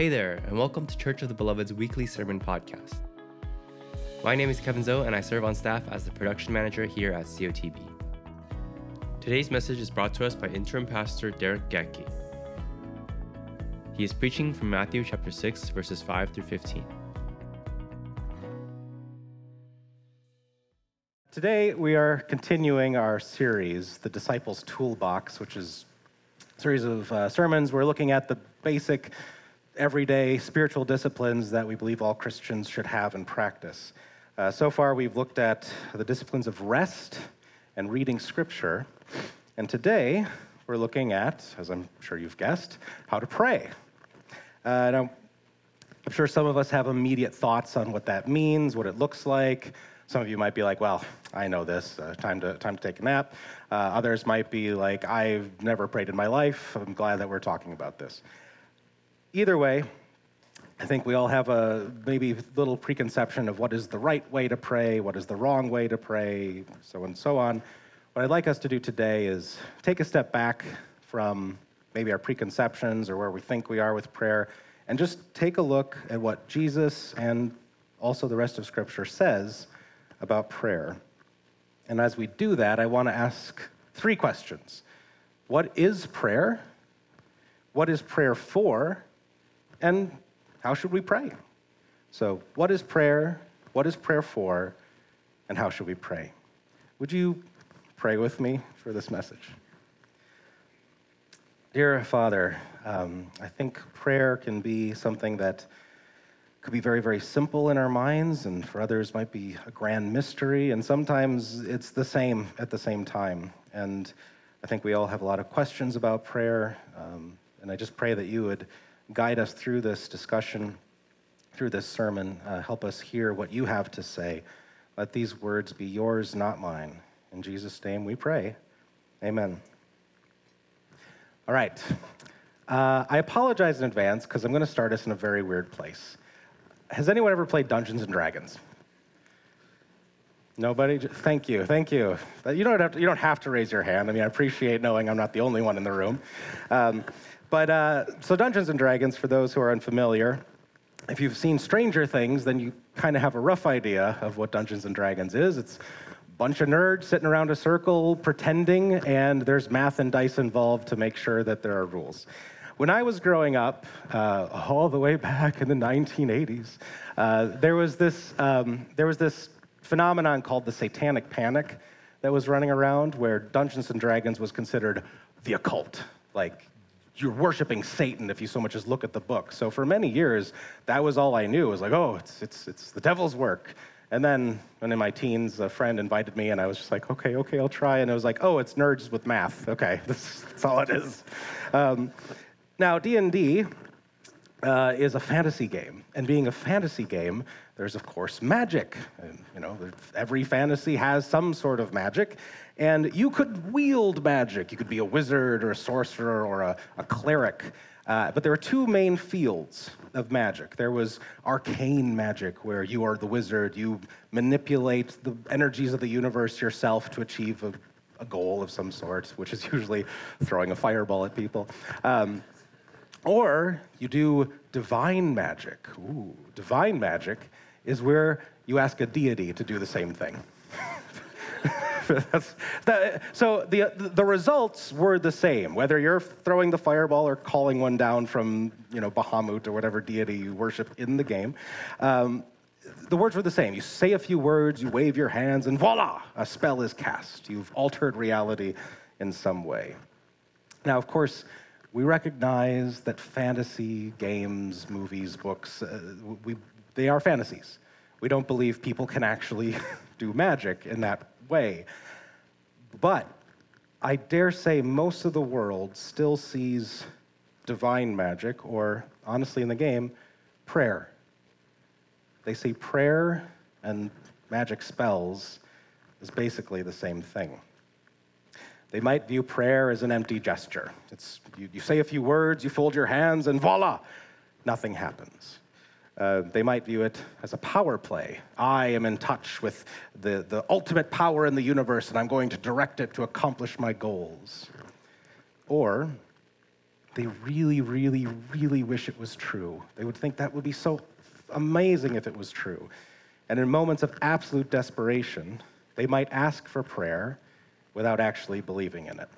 Hey there, and welcome to Church of the Beloved's weekly sermon podcast. My name is Kevin Zoe, and I serve on staff as the production manager here at COTB. Today's message is brought to us by interim pastor Derrick Gaetke. He is preaching from Matthew chapter 6, verses 5 through 15. Today, we are continuing our series, The Disciples Toolbox, which is a series of uh, sermons. We're looking at the basic, everyday spiritual disciplines that we believe all Christians should have and practice. Uh, so far, we've looked at the disciplines of rest and reading scripture. And today, we're looking at, as I'm sure you've guessed, how to pray. Uh, now, I'm sure some of us have immediate thoughts on what that means, what it looks like. Some of you might be like, well, I know this, uh, time, to, time to take a nap. Uh, others might be like, I've never prayed in my life. I'm glad that we're talking about this. Either way, I think we all have a maybe little preconception of what is the right way to pray, what is the wrong way to pray, so and so on. What I'd like us to do today is take a step back from maybe our preconceptions or where we think we are with prayer and just take a look at what Jesus and also the rest of Scripture says about prayer. And as we do that, I want to ask three questions What is prayer? What is prayer for? And how should we pray? So, what is prayer? What is prayer for? And how should we pray? Would you pray with me for this message? Dear Father, um, I think prayer can be something that could be very, very simple in our minds, and for others might be a grand mystery, and sometimes it's the same at the same time. And I think we all have a lot of questions about prayer, um, and I just pray that you would guide us through this discussion, through this sermon, uh, help us hear what you have to say. Let these words be yours, not mine. In Jesus' name we pray. Amen. All right. Uh, I apologize in advance because I'm going to start us in a very weird place. Has anyone ever played Dungeons and Dragons? Nobody? Thank you, thank you. You don't have to, you don't have to raise your hand. I mean, I appreciate knowing I'm not the only one in the room. Um, but uh, so Dungeons and Dragons, for those who are unfamiliar, if you've seen Stranger Things, then you kind of have a rough idea of what Dungeons and Dragons is. It's a bunch of nerds sitting around a circle pretending, and there's math and dice involved to make sure that there are rules. When I was growing up, uh, all the way back in the 1980s, uh, there was this um, there was this phenomenon called the Satanic Panic that was running around, where Dungeons and Dragons was considered the occult, like you're worshiping Satan if you so much as look at the book. So for many years, that was all I knew. It was like, oh, it's it's it's the devil's work. And then when in my teens, a friend invited me, and I was just like, okay, okay, I'll try. And it was like, oh, it's nerds with math. Okay, that's, that's all it is. Um, now, D&D uh, is a fantasy game, and being a fantasy game, there's of course magic. You know, every fantasy has some sort of magic, and you could wield magic. You could be a wizard or a sorcerer or a, a cleric. Uh, but there are two main fields of magic. There was arcane magic, where you are the wizard, you manipulate the energies of the universe yourself to achieve a, a goal of some sort, which is usually throwing a fireball at people. Um, or you do divine magic. Ooh, divine magic is where you ask a deity to do the same thing. that, so the, the results were the same, whether you're throwing the fireball or calling one down from you know, Bahamut or whatever deity you worship in the game. Um, the words were the same. You say a few words, you wave your hands, and voila, a spell is cast. You've altered reality in some way. Now, of course, we recognize that fantasy games, movies, books, uh, we, they are fantasies. We don't believe people can actually do magic in that way. But I dare say most of the world still sees divine magic, or honestly in the game, prayer. They see prayer and magic spells as basically the same thing. They might view prayer as an empty gesture. It's, you, you say a few words, you fold your hands, and voila, nothing happens. Uh, they might view it as a power play. I am in touch with the, the ultimate power in the universe, and I'm going to direct it to accomplish my goals. Or they really, really, really wish it was true. They would think that would be so amazing if it was true. And in moments of absolute desperation, they might ask for prayer without actually believing in it.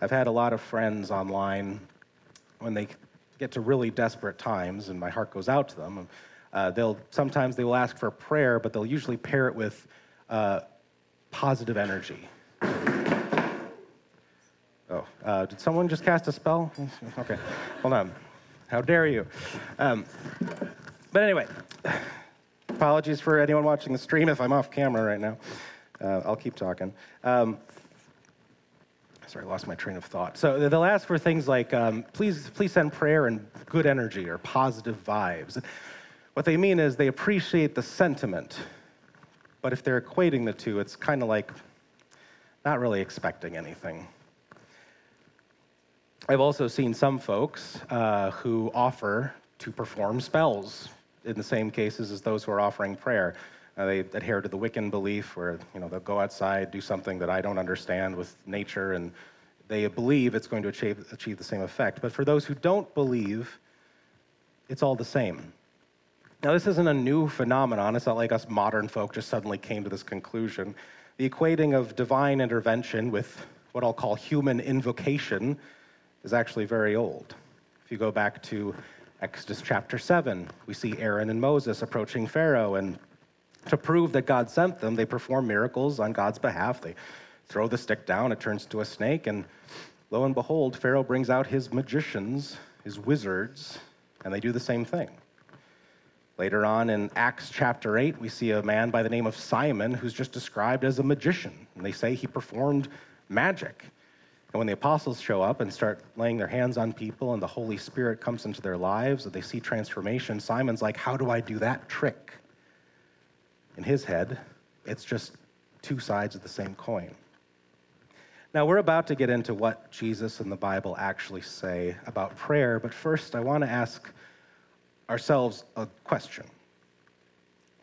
I've had a lot of friends online when they get to really desperate times, and my heart goes out to them. Uh, they'll sometimes they will ask for prayer, but they'll usually pair it with uh, positive energy. Oh, uh, did someone just cast a spell? Okay, hold on. How dare you? Um, but anyway, apologies for anyone watching the stream if I'm off camera right now. Uh, I'll keep talking. Um, sorry, I lost my train of thought. So they'll ask for things like, um, please, please send prayer and good energy or positive vibes. What they mean is they appreciate the sentiment, but if they're equating the two, it's kind of like not really expecting anything. I've also seen some folks uh, who offer to perform spells in the same cases as those who are offering prayer. Uh, they adhere to the Wiccan belief where you know, they'll go outside, do something that I don't understand with nature, and they believe it's going to achieve, achieve the same effect. But for those who don't believe, it's all the same. Now, this isn't a new phenomenon. It's not like us modern folk just suddenly came to this conclusion. The equating of divine intervention with what I'll call human invocation is actually very old. If you go back to Exodus chapter 7, we see Aaron and Moses approaching Pharaoh, and to prove that God sent them, they perform miracles on God's behalf. They throw the stick down, it turns to a snake, and lo and behold, Pharaoh brings out his magicians, his wizards, and they do the same thing. Later on in Acts chapter 8, we see a man by the name of Simon who's just described as a magician. And they say he performed magic. And when the apostles show up and start laying their hands on people and the Holy Spirit comes into their lives and they see transformation, Simon's like, How do I do that trick? In his head, it's just two sides of the same coin. Now, we're about to get into what Jesus and the Bible actually say about prayer, but first, I want to ask ourselves a question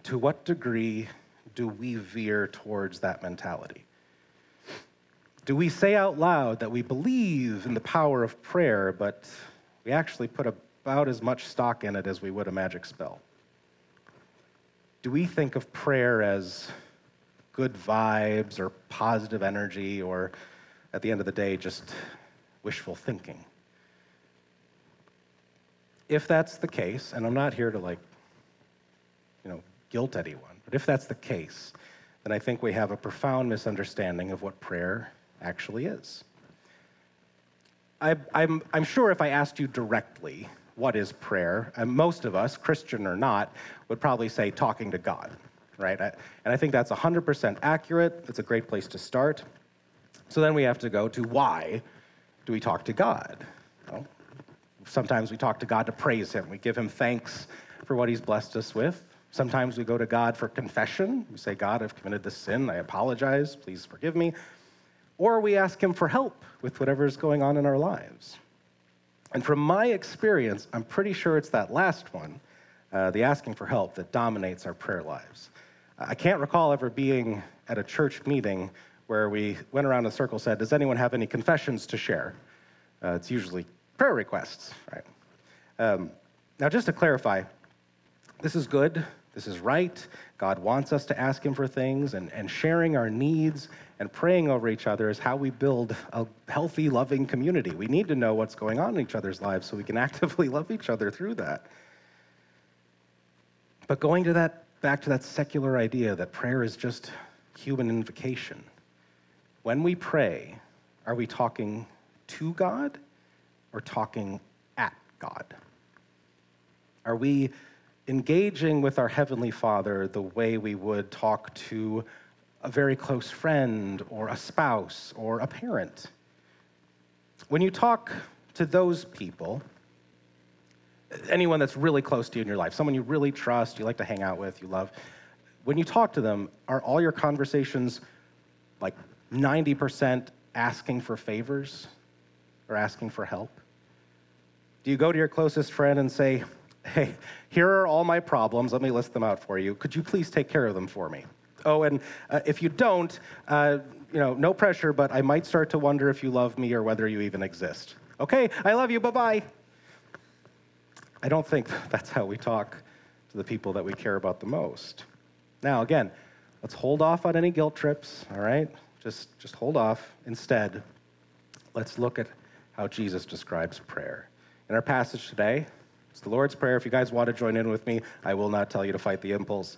To what degree do we veer towards that mentality? Do we say out loud that we believe in the power of prayer, but we actually put about as much stock in it as we would a magic spell? Do we think of prayer as good vibes or positive energy, or at the end of the day, just wishful thinking? If that's the case, and I'm not here to like, you know, guilt anyone, but if that's the case, then I think we have a profound misunderstanding of what prayer actually is. I, I'm, I'm sure if I asked you directly, what is prayer? And most of us, Christian or not, would probably say talking to God, right? And I think that's 100% accurate. It's a great place to start. So then we have to go to why do we talk to God? Well, sometimes we talk to God to praise Him. We give Him thanks for what He's blessed us with. Sometimes we go to God for confession. We say, God, I've committed this sin. I apologize. Please forgive me or we ask Him for help with whatever is going on in our lives. And from my experience, I'm pretty sure it's that last one, uh, the asking for help, that dominates our prayer lives. I can't recall ever being at a church meeting where we went around in a circle said, Does anyone have any confessions to share? Uh, it's usually prayer requests, right? Um, now, just to clarify, this is good, this is right. God wants us to ask Him for things, and, and sharing our needs and praying over each other is how we build a healthy, loving community. We need to know what's going on in each other's lives so we can actively love each other through that. But going to that, back to that secular idea that prayer is just human invocation, when we pray, are we talking to God or talking at God? Are we engaging with our Heavenly Father the way we would talk to a very close friend or a spouse or a parent. When you talk to those people, anyone that's really close to you in your life, someone you really trust, you like to hang out with, you love, when you talk to them, are all your conversations like 90% asking for favors or asking for help? Do you go to your closest friend and say, hey, here are all my problems, let me list them out for you. Could you please take care of them for me? Oh, and uh, if you don't, uh, you know, no pressure, but I might start to wonder if you love me or whether you even exist. Okay, I love you, bye bye. I don't think that's how we talk to the people that we care about the most. Now, again, let's hold off on any guilt trips, all right? Just, just hold off. Instead, let's look at how Jesus describes prayer. In our passage today, it's the Lord's Prayer. If you guys want to join in with me, I will not tell you to fight the impulse.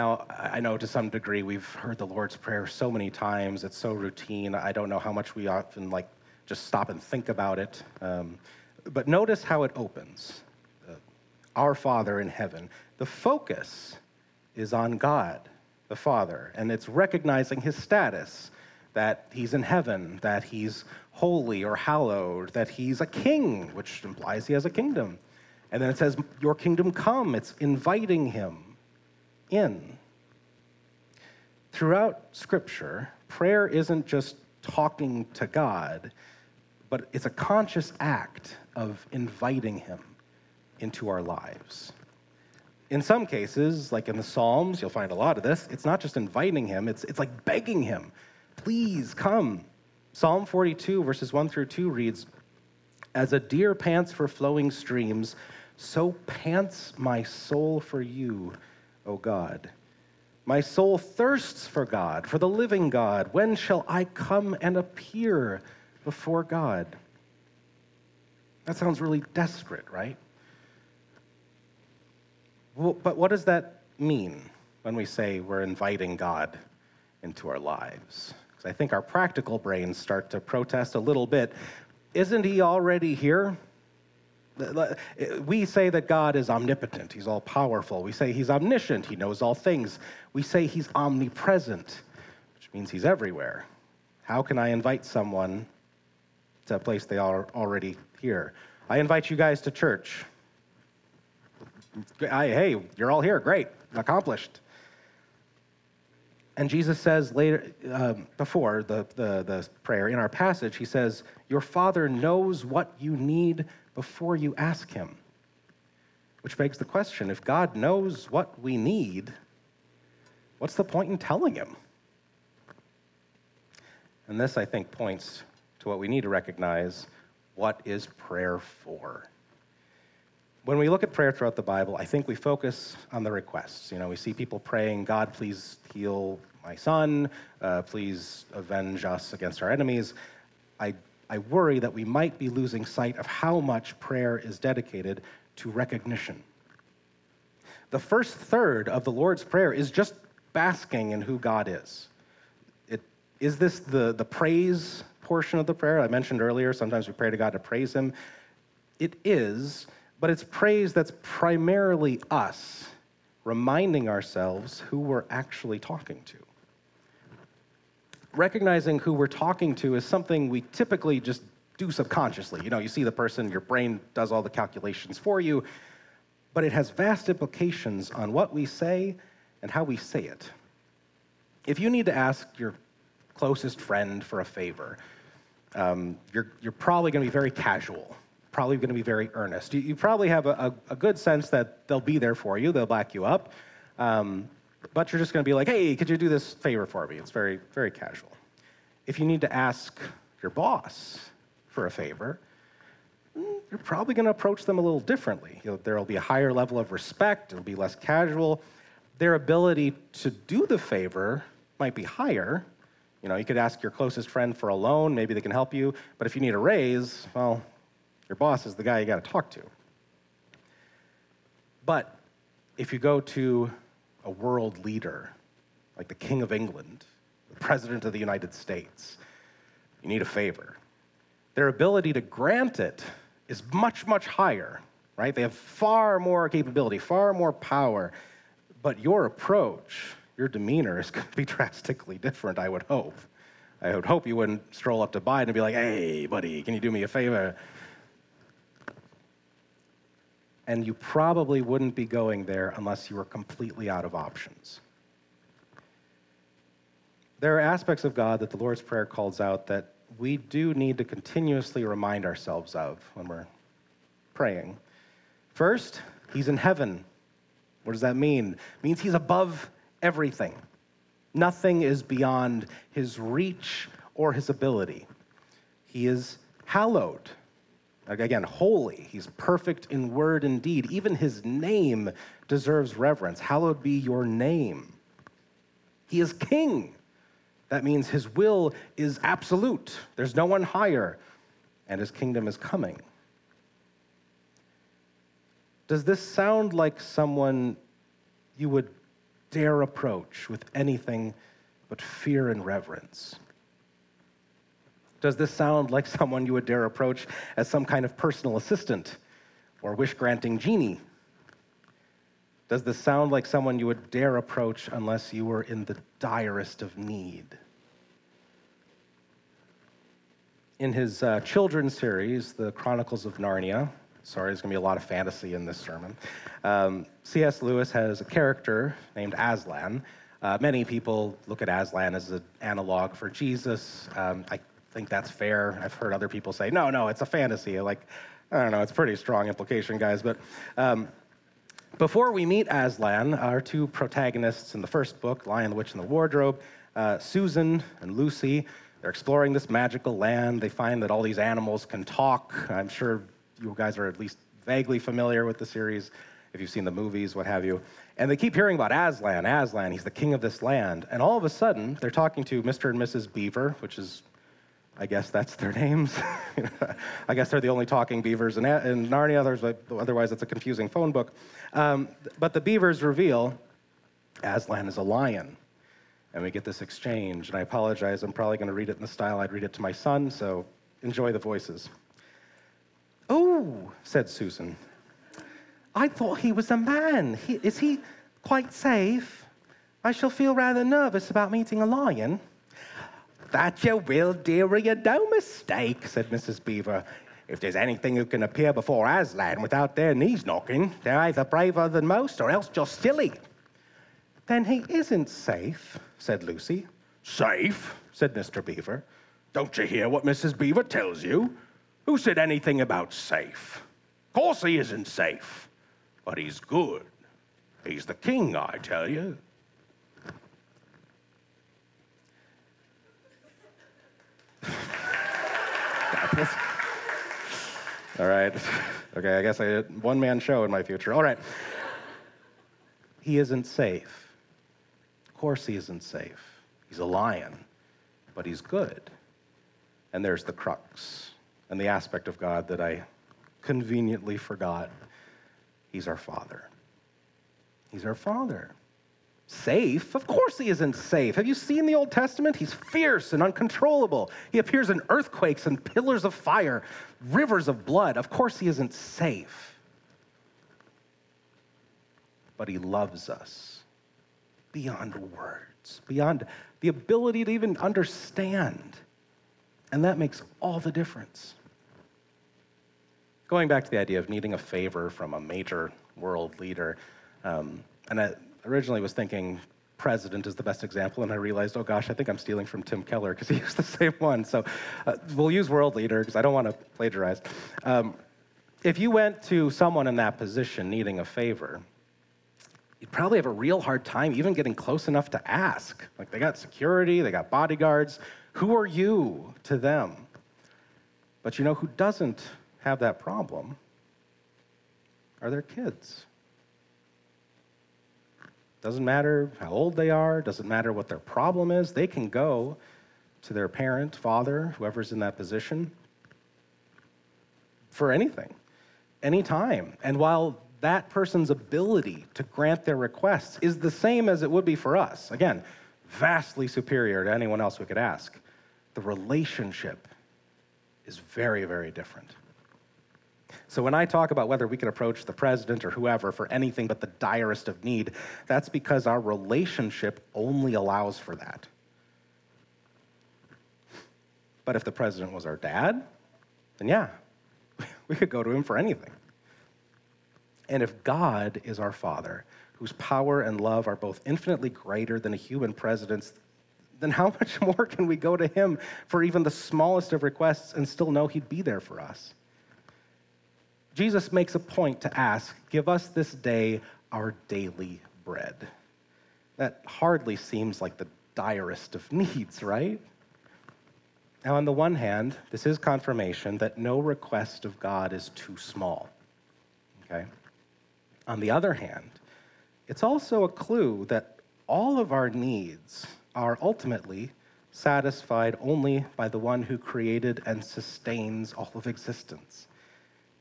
Now, I know to some degree we've heard the Lord's Prayer so many times, it's so routine. I don't know how much we often like just stop and think about it. Um, but notice how it opens uh, Our Father in heaven. The focus is on God, the Father, and it's recognizing his status that he's in heaven, that he's holy or hallowed, that he's a king, which implies he has a kingdom. And then it says, Your kingdom come. It's inviting him in. Throughout Scripture, prayer isn't just talking to God, but it's a conscious act of inviting Him into our lives. In some cases, like in the Psalms, you'll find a lot of this, it's not just inviting Him, it's, it's like begging Him, please come. Psalm 42, verses 1 through 2 reads, As a deer pants for flowing streams, so pants my soul for you. O God. My soul thirsts for God, for the living God. When shall I come and appear before God? That sounds really desperate, right? Well, but what does that mean when we say we're inviting God into our lives? Because I think our practical brains start to protest a little bit. Isn't he already here? We say that God is omnipotent, he's all powerful. We say he's omniscient, he knows all things. We say he's omnipresent, which means he's everywhere. How can I invite someone to a place they are already here? I invite you guys to church. I, hey, you're all here, great, accomplished. And Jesus says later, um, before the, the, the prayer in our passage, he says, Your Father knows what you need before you ask Him. Which begs the question if God knows what we need, what's the point in telling Him? And this, I think, points to what we need to recognize what is prayer for? When we look at prayer throughout the Bible, I think we focus on the requests. You know, we see people praying, God, please heal my son, uh, please avenge us against our enemies. I I worry that we might be losing sight of how much prayer is dedicated to recognition. The first third of the Lord's Prayer is just basking in who God is. It, is this the, the praise portion of the prayer? I mentioned earlier, sometimes we pray to God to praise Him. It is, but it's praise that's primarily us reminding ourselves who we're actually talking to recognizing who we're talking to is something we typically just do subconsciously. You know, you see the person, your brain does all the calculations for you, but it has vast implications on what we say and how we say it. If you need to ask your closest friend for a favor, um, you're, you're probably going to be very casual, probably going to be very earnest. You, you probably have a, a, a, good sense that they'll be there for you, they'll back you up. Um, but you're just going to be like, hey, could you do this favor for me? It's very, very casual. If you need to ask your boss for a favor, mm, you're probably going to approach them a little differently. there will be a higher level of respect, it'll be less casual. Their ability to do the favor might be higher. You know, you could ask your closest friend for a loan, maybe they can help you. But if you need a raise, well, your boss is the guy you got to talk to. But if you go to a world leader, like the King of England, the President of the United States, you need a favor. Their ability to grant it is much, much higher, right? They have far more capability, far more power, but your approach, your demeanor is going to be drastically different, I would hope. I would hope you wouldn't stroll up to Biden and be like, hey, buddy, can you do me a favor? And you probably wouldn't be going there unless you were completely out of options. There are aspects of God that the Lord's Prayer calls out that we do need to continuously remind ourselves of when we're praying. First, He's in heaven. What does that mean? It means He's above everything. Nothing is beyond His reach or His ability. He is hallowed. Again, holy. He's perfect in word and deed. Even his name deserves reverence. Hallowed be your name. He is king. That means his will is absolute. There's no one higher, and his kingdom is coming. Does this sound like someone you would dare approach with anything but fear and reverence? Does this sound like someone you would dare approach as some kind of personal assistant or wish granting genie? Does this sound like someone you would dare approach unless you were in the direst of need? In his uh, children's series, The Chronicles of Narnia, sorry, there's going to be a lot of fantasy in this sermon, um, C.S. Lewis has a character named Aslan. Uh, many people look at Aslan as an analog for Jesus. Um, I think that's fair. I've heard other people say, no, no, it's a fantasy. Like, I don't know, it's pretty strong implication, guys. But um, before we meet Aslan, our two protagonists in the first book, Lion, the Witch, and the Wardrobe, uh, Susan and Lucy, they're exploring this magical land. They find that all these animals can talk. I'm sure you guys are at least vaguely familiar with the series if you've seen the movies, what have you. And they keep hearing about Aslan, Aslan, he's the king of this land. And all of a sudden, they're talking to Mr. and Mrs. Beaver, which is I guess that's their names. I guess they're the only talking beavers in, in Narnia. There's a, otherwise, it's a confusing phone book. Um, but the beavers reveal Aslan is a lion. And we get this exchange. And I apologize, I'm probably going to read it in the style I'd read it to my son, so enjoy the voices. Oh, said Susan. I thought he was a man. He, is he quite safe? I shall feel rather nervous about meeting a lion. That you will, dearie, you no mistake, said Mrs. Beaver. If there's anything who can appear before Aslan without their knees knocking, they're either braver than most or else just silly. Then he isn't safe, said Lucy. Safe, said Mr. Beaver. Don't you hear what Mrs. Beaver tells you? Who said anything about safe? Of course he isn't safe, but he's good. He's the king, I tell you. All right. Okay, I guess I did one man show in my future. All right. He isn't safe. Of course, he isn't safe. He's a lion, but he's good. And there's the crux and the aspect of God that I conveniently forgot. He's our Father. He's our Father. Safe? Of course he isn't safe. Have you seen the Old Testament? He's fierce and uncontrollable. He appears in earthquakes and pillars of fire, rivers of blood. Of course he isn't safe. But he loves us beyond words, beyond the ability to even understand. And that makes all the difference. Going back to the idea of needing a favor from a major world leader, um, and I, originally was thinking president is the best example, and I realized, oh gosh, I think I'm stealing from Tim Keller because he used the same one. So uh, we'll use world leader because I don't want to plagiarize. Um, if you went to someone in that position needing a favor, you'd probably have a real hard time even getting close enough to ask. Like they got security, they got bodyguards. Who are you to them? But you know who doesn't have that problem? Are their kids. Doesn't matter how old they are, doesn't matter what their problem is, they can go to their parent, father, whoever's in that position for anything, anytime. And while that person's ability to grant their requests is the same as it would be for us, again, vastly superior to anyone else we could ask, the relationship is very, very different. So when I talk about whether we can approach the president or whoever for anything but the direst of need, that's because our relationship only allows for that. But if the president was our dad, then yeah, we could go to him for anything. And if God is our Father, whose power and love are both infinitely greater than a human president's, then how much more can we go to him for even the smallest of requests and still know he'd be there for us? Jesus makes a point to ask, Give us this day our daily bread. That hardly seems like the direst of needs, right? Now, on the one hand, this is confirmation that no request of God is too small. Okay? On the other hand, it's also a clue that all of our needs are ultimately satisfied only by the one who created and sustains all of existence.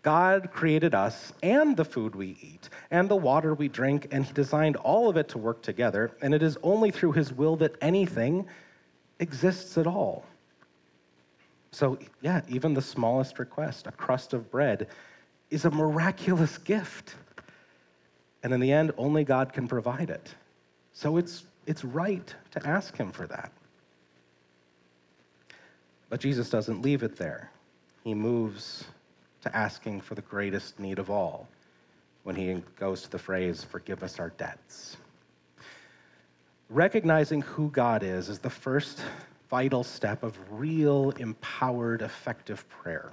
God created us and the food we eat and the water we drink, and He designed all of it to work together. And it is only through His will that anything exists at all. So, yeah, even the smallest request, a crust of bread, is a miraculous gift. And in the end, only God can provide it. So it's, it's right to ask Him for that. But Jesus doesn't leave it there. He moves to asking for the greatest need of all when he goes to the phrase, forgive us our debts. Recognizing who God is is the first vital step of real, empowered, effective prayer.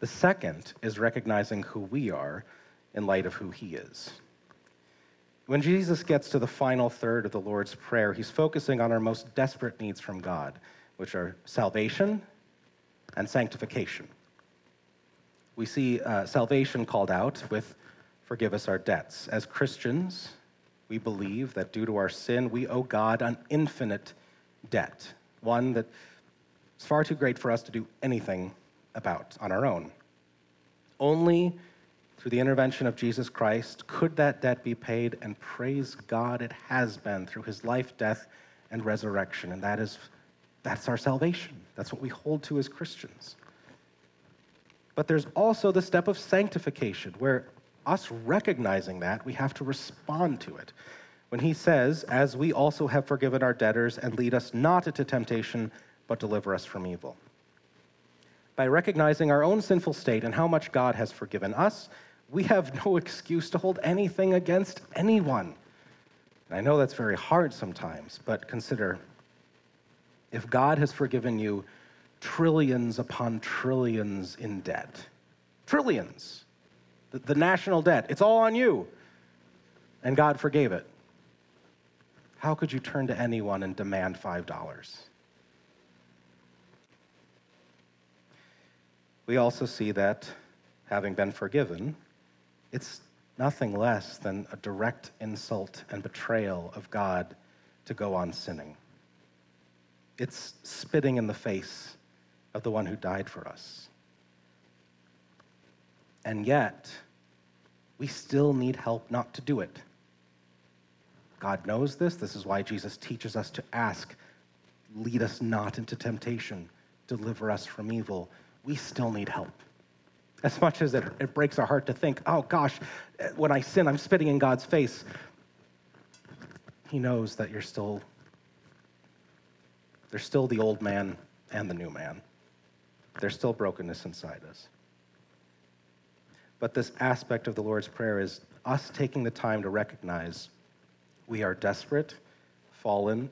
The second is recognizing who we are in light of who he is. When Jesus gets to the final third of the Lord's Prayer, he's focusing on our most desperate needs from God, which are salvation and sanctification we see uh, salvation called out with forgive us our debts. As Christians, we believe that due to our sin, we owe God an infinite debt, one that is far too great for us to do anything about on our own. Only through the intervention of Jesus Christ could that debt be paid, and praise God, it has been through his life, death, and resurrection. And that is, that's our salvation. That's what we hold to as Christians. But there's also the step of sanctification, where us recognizing that, we have to respond to it. When he says, As we also have forgiven our debtors, and lead us not into temptation, but deliver us from evil. By recognizing our own sinful state and how much God has forgiven us, we have no excuse to hold anything against anyone. And I know that's very hard sometimes, but consider if God has forgiven you trillions upon trillions in debt. Trillions. The, the, national debt. It's all on you. And God forgave it. How could you turn to anyone and demand $5? We also see that, having been forgiven, it's nothing less than a direct insult and betrayal of God to go on sinning. It's spitting in the face of the one who died for us. And yet, we still need help not to do it. God knows this. This is why Jesus teaches us to ask, lead us not into temptation, deliver us from evil. We still need help. As much as it, it breaks our heart to think, oh gosh, when I sin, I'm spitting in God's face. He knows that you're still, there's still the old man and the new man. There's still brokenness inside us. But this aspect of the Lord's Prayer is us taking the time to recognize we are desperate, fallen,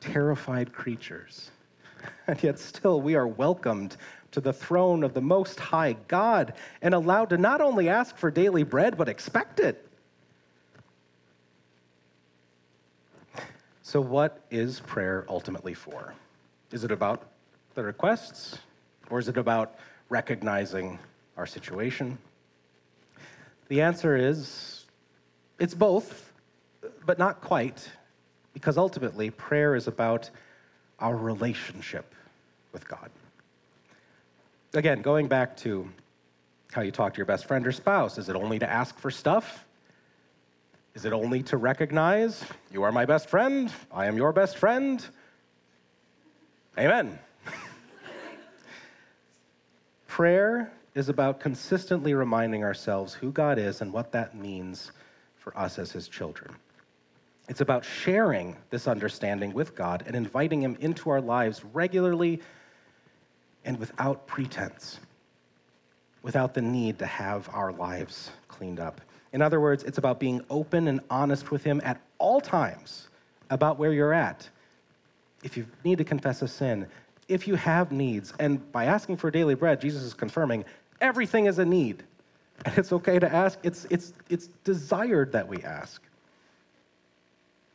terrified creatures. And yet, still, we are welcomed to the throne of the Most High God and allowed to not only ask for daily bread, but expect it. So, what is prayer ultimately for? Is it about the requests? Or is it about recognizing our situation? The answer is it's both, but not quite, because ultimately prayer is about our relationship with God. Again, going back to how you talk to your best friend or spouse, is it only to ask for stuff? Is it only to recognize, you are my best friend, I am your best friend? Amen. Prayer is about consistently reminding ourselves who God is and what that means for us as His children. It's about sharing this understanding with God and inviting Him into our lives regularly and without pretense. without the need to have our lives cleaned up. In other words, it's about being open and honest with Him at all times about where you're at. If you need to confess a sin, if you have needs, and by asking for daily bread, Jesus is confirming everything is a need. And it's okay to ask, it's, it's, it's desired that we ask.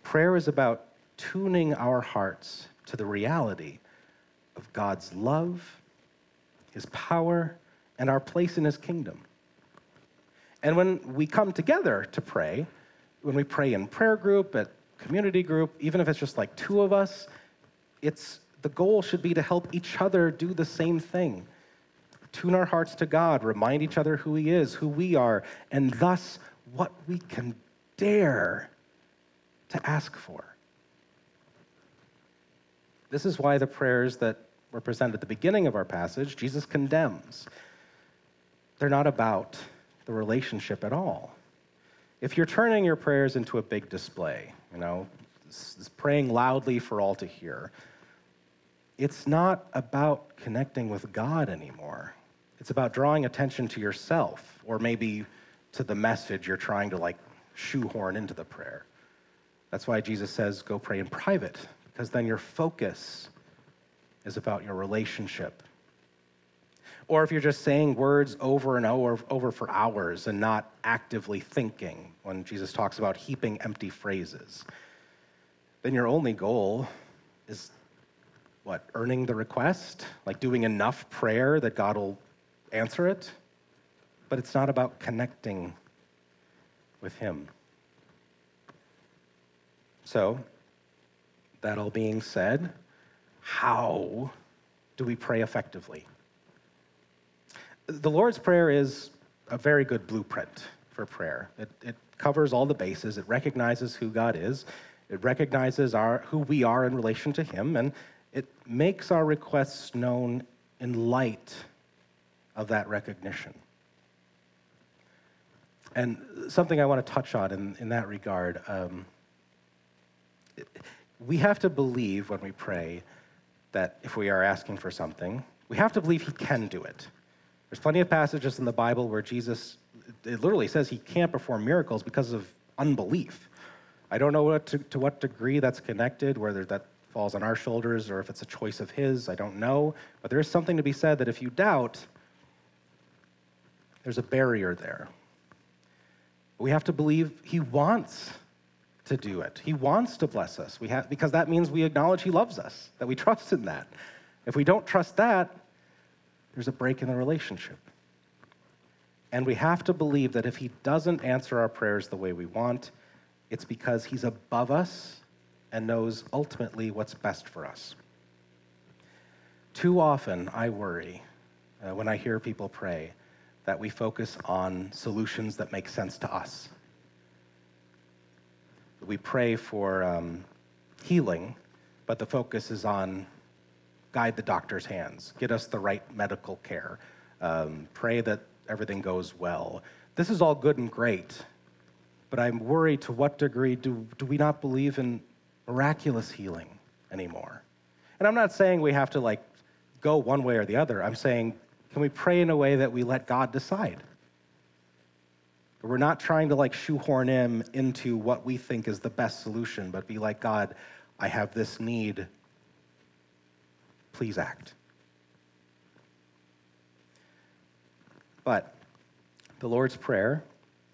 Prayer is about tuning our hearts to the reality of God's love, His power, and our place in His kingdom. And when we come together to pray, when we pray in prayer group, at community group, even if it's just like two of us, it's the goal should be to help each other do the same thing. Tune our hearts to God, remind each other who He is, who we are, and thus what we can dare to ask for. This is why the prayers that were presented at the beginning of our passage, Jesus condemns. They're not about the relationship at all. If you're turning your prayers into a big display, you know, praying loudly for all to hear, it's not about connecting with God anymore. It's about drawing attention to yourself or maybe to the message you're trying to like shoehorn into the prayer. That's why Jesus says, go pray in private, because then your focus is about your relationship. Or if you're just saying words over and over, over for hours and not actively thinking, when Jesus talks about heaping empty phrases, then your only goal is what? Earning the request? Like doing enough prayer that God will answer it? But it's not about connecting with Him. So, that all being said, how do we pray effectively? The Lord's Prayer is a very good blueprint for prayer. It, it covers all the bases, it recognizes who God is, it recognizes our, who we are in relation to Him, and it makes our requests known in light of that recognition. And something I want to touch on in, in that regard. Um, we have to believe when we pray that if we are asking for something, we have to believe he can do it. There's plenty of passages in the Bible where Jesus, it literally says he can't perform miracles because of unbelief. I don't know what to, to what degree that's connected, whether that falls on our shoulders or if it's a choice of his, I don't know. But there is something to be said that if you doubt, there's a barrier there. We have to believe he wants to do it. He wants to bless us. We have, because that means we acknowledge He loves us, that we trust in that. If we don't trust that, there's a break in the relationship. And we have to believe that if He doesn't answer our prayers the way we want, it's because He's above us and knows ultimately what's best for us. Too often, I worry uh, when I hear people pray that we focus on solutions that make sense to us we pray for um, healing, but the focus is on guide the doctor's hands, get us the right medical care, um, pray that everything goes well. This is all good and great, but I'm worried to what degree do, do we not believe in miraculous healing anymore? And I'm not saying we have to like go one way or the other. I'm saying, can we pray in a way that we let God decide? But We're not trying to like shoehorn him into what we think is the best solution, but be like, God, I have this need. Please act. But the Lord's Prayer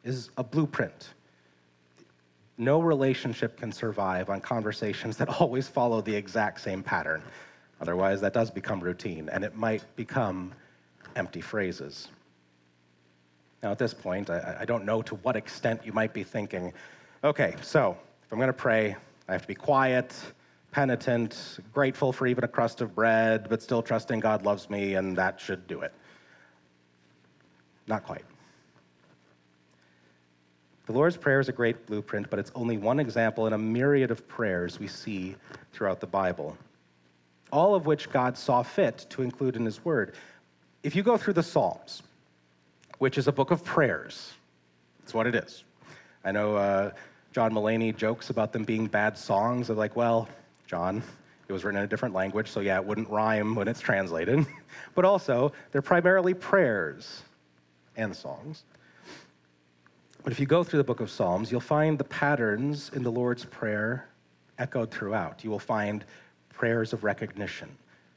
is a blueprint. No relationship can survive on conversations that always follow the exact same pattern. Otherwise, that does become routine, and it might become empty phrases. Now, at this point, I, I don't know to what extent you might be thinking, okay, so if I'm going to pray, I have to be quiet, penitent, grateful for even a crust of bread, but still trusting God loves me, and that should do it. Not quite. The Lord's Prayer is a great blueprint, but it's only one example in a myriad of prayers we see throughout the Bible, all of which God saw fit to include in His Word. If you go through the Psalms, which is a book of prayers. That's what it is. I know uh, John Mulaney jokes about them being bad songs. Of like, well, John, it was written in a different language, so yeah, it wouldn't rhyme when it's translated. but also, they're primarily prayers. and songs. But if you go through the book of Psalms, you'll find the patterns in the Lord's Prayer echoed throughout. You will find prayers of recognition,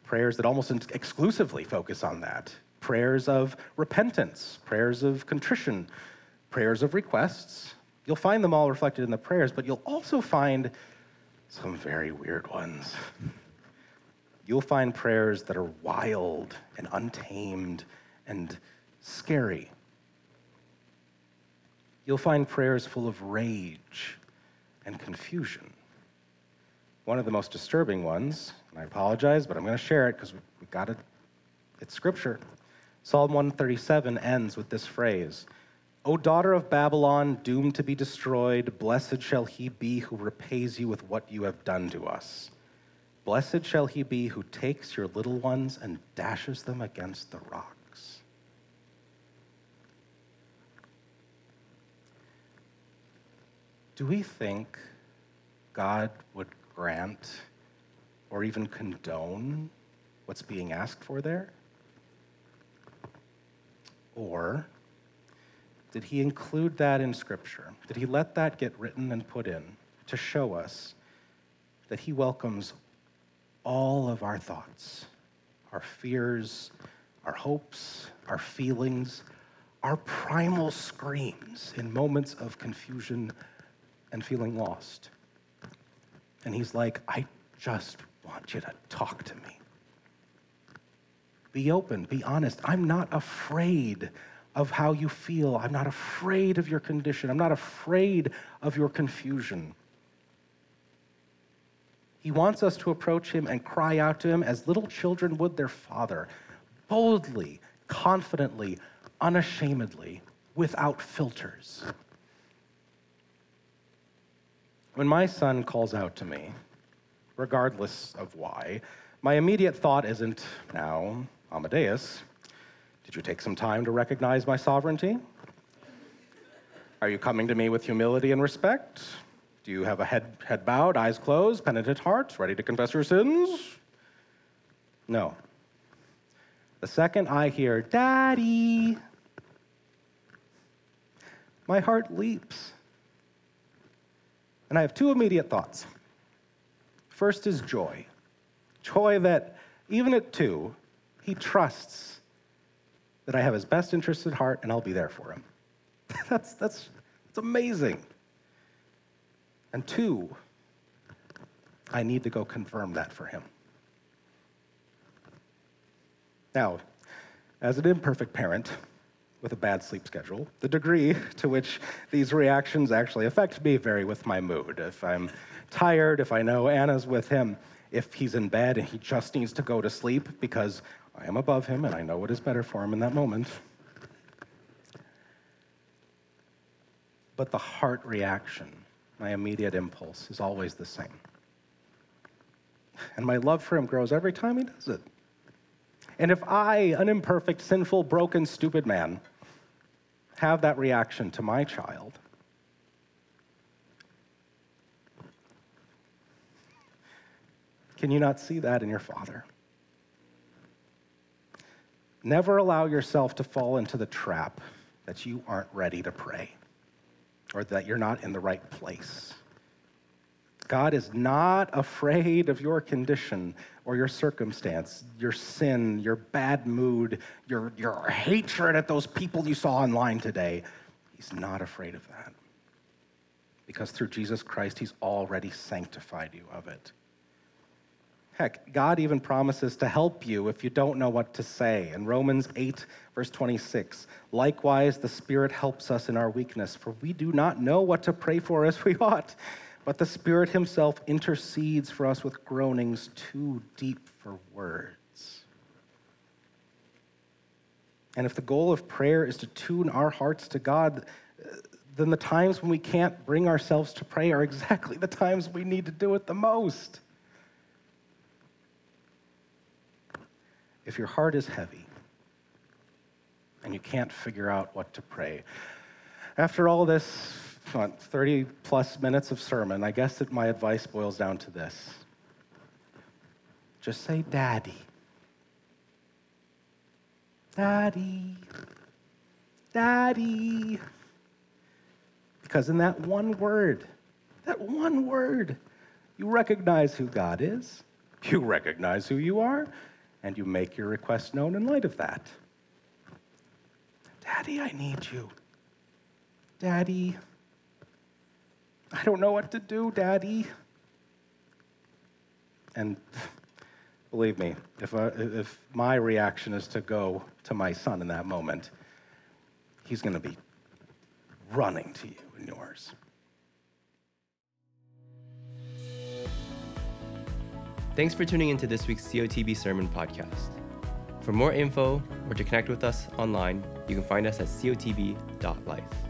prayers that almost exclusively focus on that, prayers of repentance, prayers of contrition, prayers of requests. You'll find them all reflected in the prayers, but you'll also find some very weird ones. You'll find prayers that are wild and untamed and scary. You'll find prayers full of rage and confusion. One of the most disturbing ones, and I apologize, but I'm going to share it because we've got it. It's scripture. Psalm 137 ends with this phrase O daughter of Babylon, doomed to be destroyed, blessed shall he be who repays you with what you have done to us. Blessed shall he be who takes your little ones and dashes them against the rocks. Do we think God would grant or even condone what's being asked for there? Or did he include that in Scripture? Did he let that get written and put in to show us that he welcomes all of our thoughts, our fears, our hopes, our feelings, our primal screams in moments of confusion and feeling lost? And he's like, I just want you to talk to me. Be open, be honest. I'm not afraid of how you feel. I'm not afraid of your condition. I'm not afraid of your confusion. He wants us to approach him and cry out to him as little children would their father, boldly, confidently, unashamedly, without filters. When my son calls out to me, regardless of why, my immediate thought isn't, now, Amadeus, did you take some time to recognize my sovereignty? Are you coming to me with humility and respect? Do you have a head, head bowed, eyes closed, penitent heart, ready to confess your sins? No. The second I hear, Daddy, my heart leaps. And I have two immediate thoughts. First is joy. Joy that even at two, he trusts that I have his best interests at heart and I'll be there for him. that's, that's, that's amazing. And two, I need to go confirm that for him. Now, as an imperfect parent with a bad sleep schedule, the degree to which these reactions actually affect me vary with my mood. If I'm tired, if I know Anna's with him, if he's in bed and he just needs to go to sleep because I am above him and I know what is better for him in that moment. But the heart reaction, my immediate impulse, is always the same. And my love for him grows every time he does it. And if I, an imperfect, sinful, broken, stupid man, have that reaction to my child, can you not see that in your father? Never allow yourself to fall into the trap that you aren't ready to pray or that you're not in the right place. God is not afraid of your condition or your circumstance, your sin, your bad mood, your, your hatred at those people you saw online today. He's not afraid of that. Because through Jesus Christ, He's already sanctified you of it. Heck, God even promises to help you if you don't know what to say. In Romans 8, verse 26, likewise, the Spirit helps us in our weakness, for we do not know what to pray for as we ought, but the Spirit Himself intercedes for us with groanings too deep for words. And if the goal of prayer is to tune our hearts to God, then the times when we can't bring ourselves to pray are exactly the times we need to do it the most. if your heart is heavy and you can't figure out what to pray, after all this 30 plus minutes of sermon, I guess that my advice boils down to this just say, Daddy. Daddy. Daddy. Because in that one word, that one word, you recognize who God is, you recognize who you are, and you make your request known in light of that. Daddy, I need you. Daddy, I don't know what to do, Daddy. And believe me, if, I, if my reaction is to go to my son in that moment, he's going to be running to you and yours. Thanks for tuning into this week's COTB Sermon Podcast. For more info or to connect with us online, you can find us at cotb.life.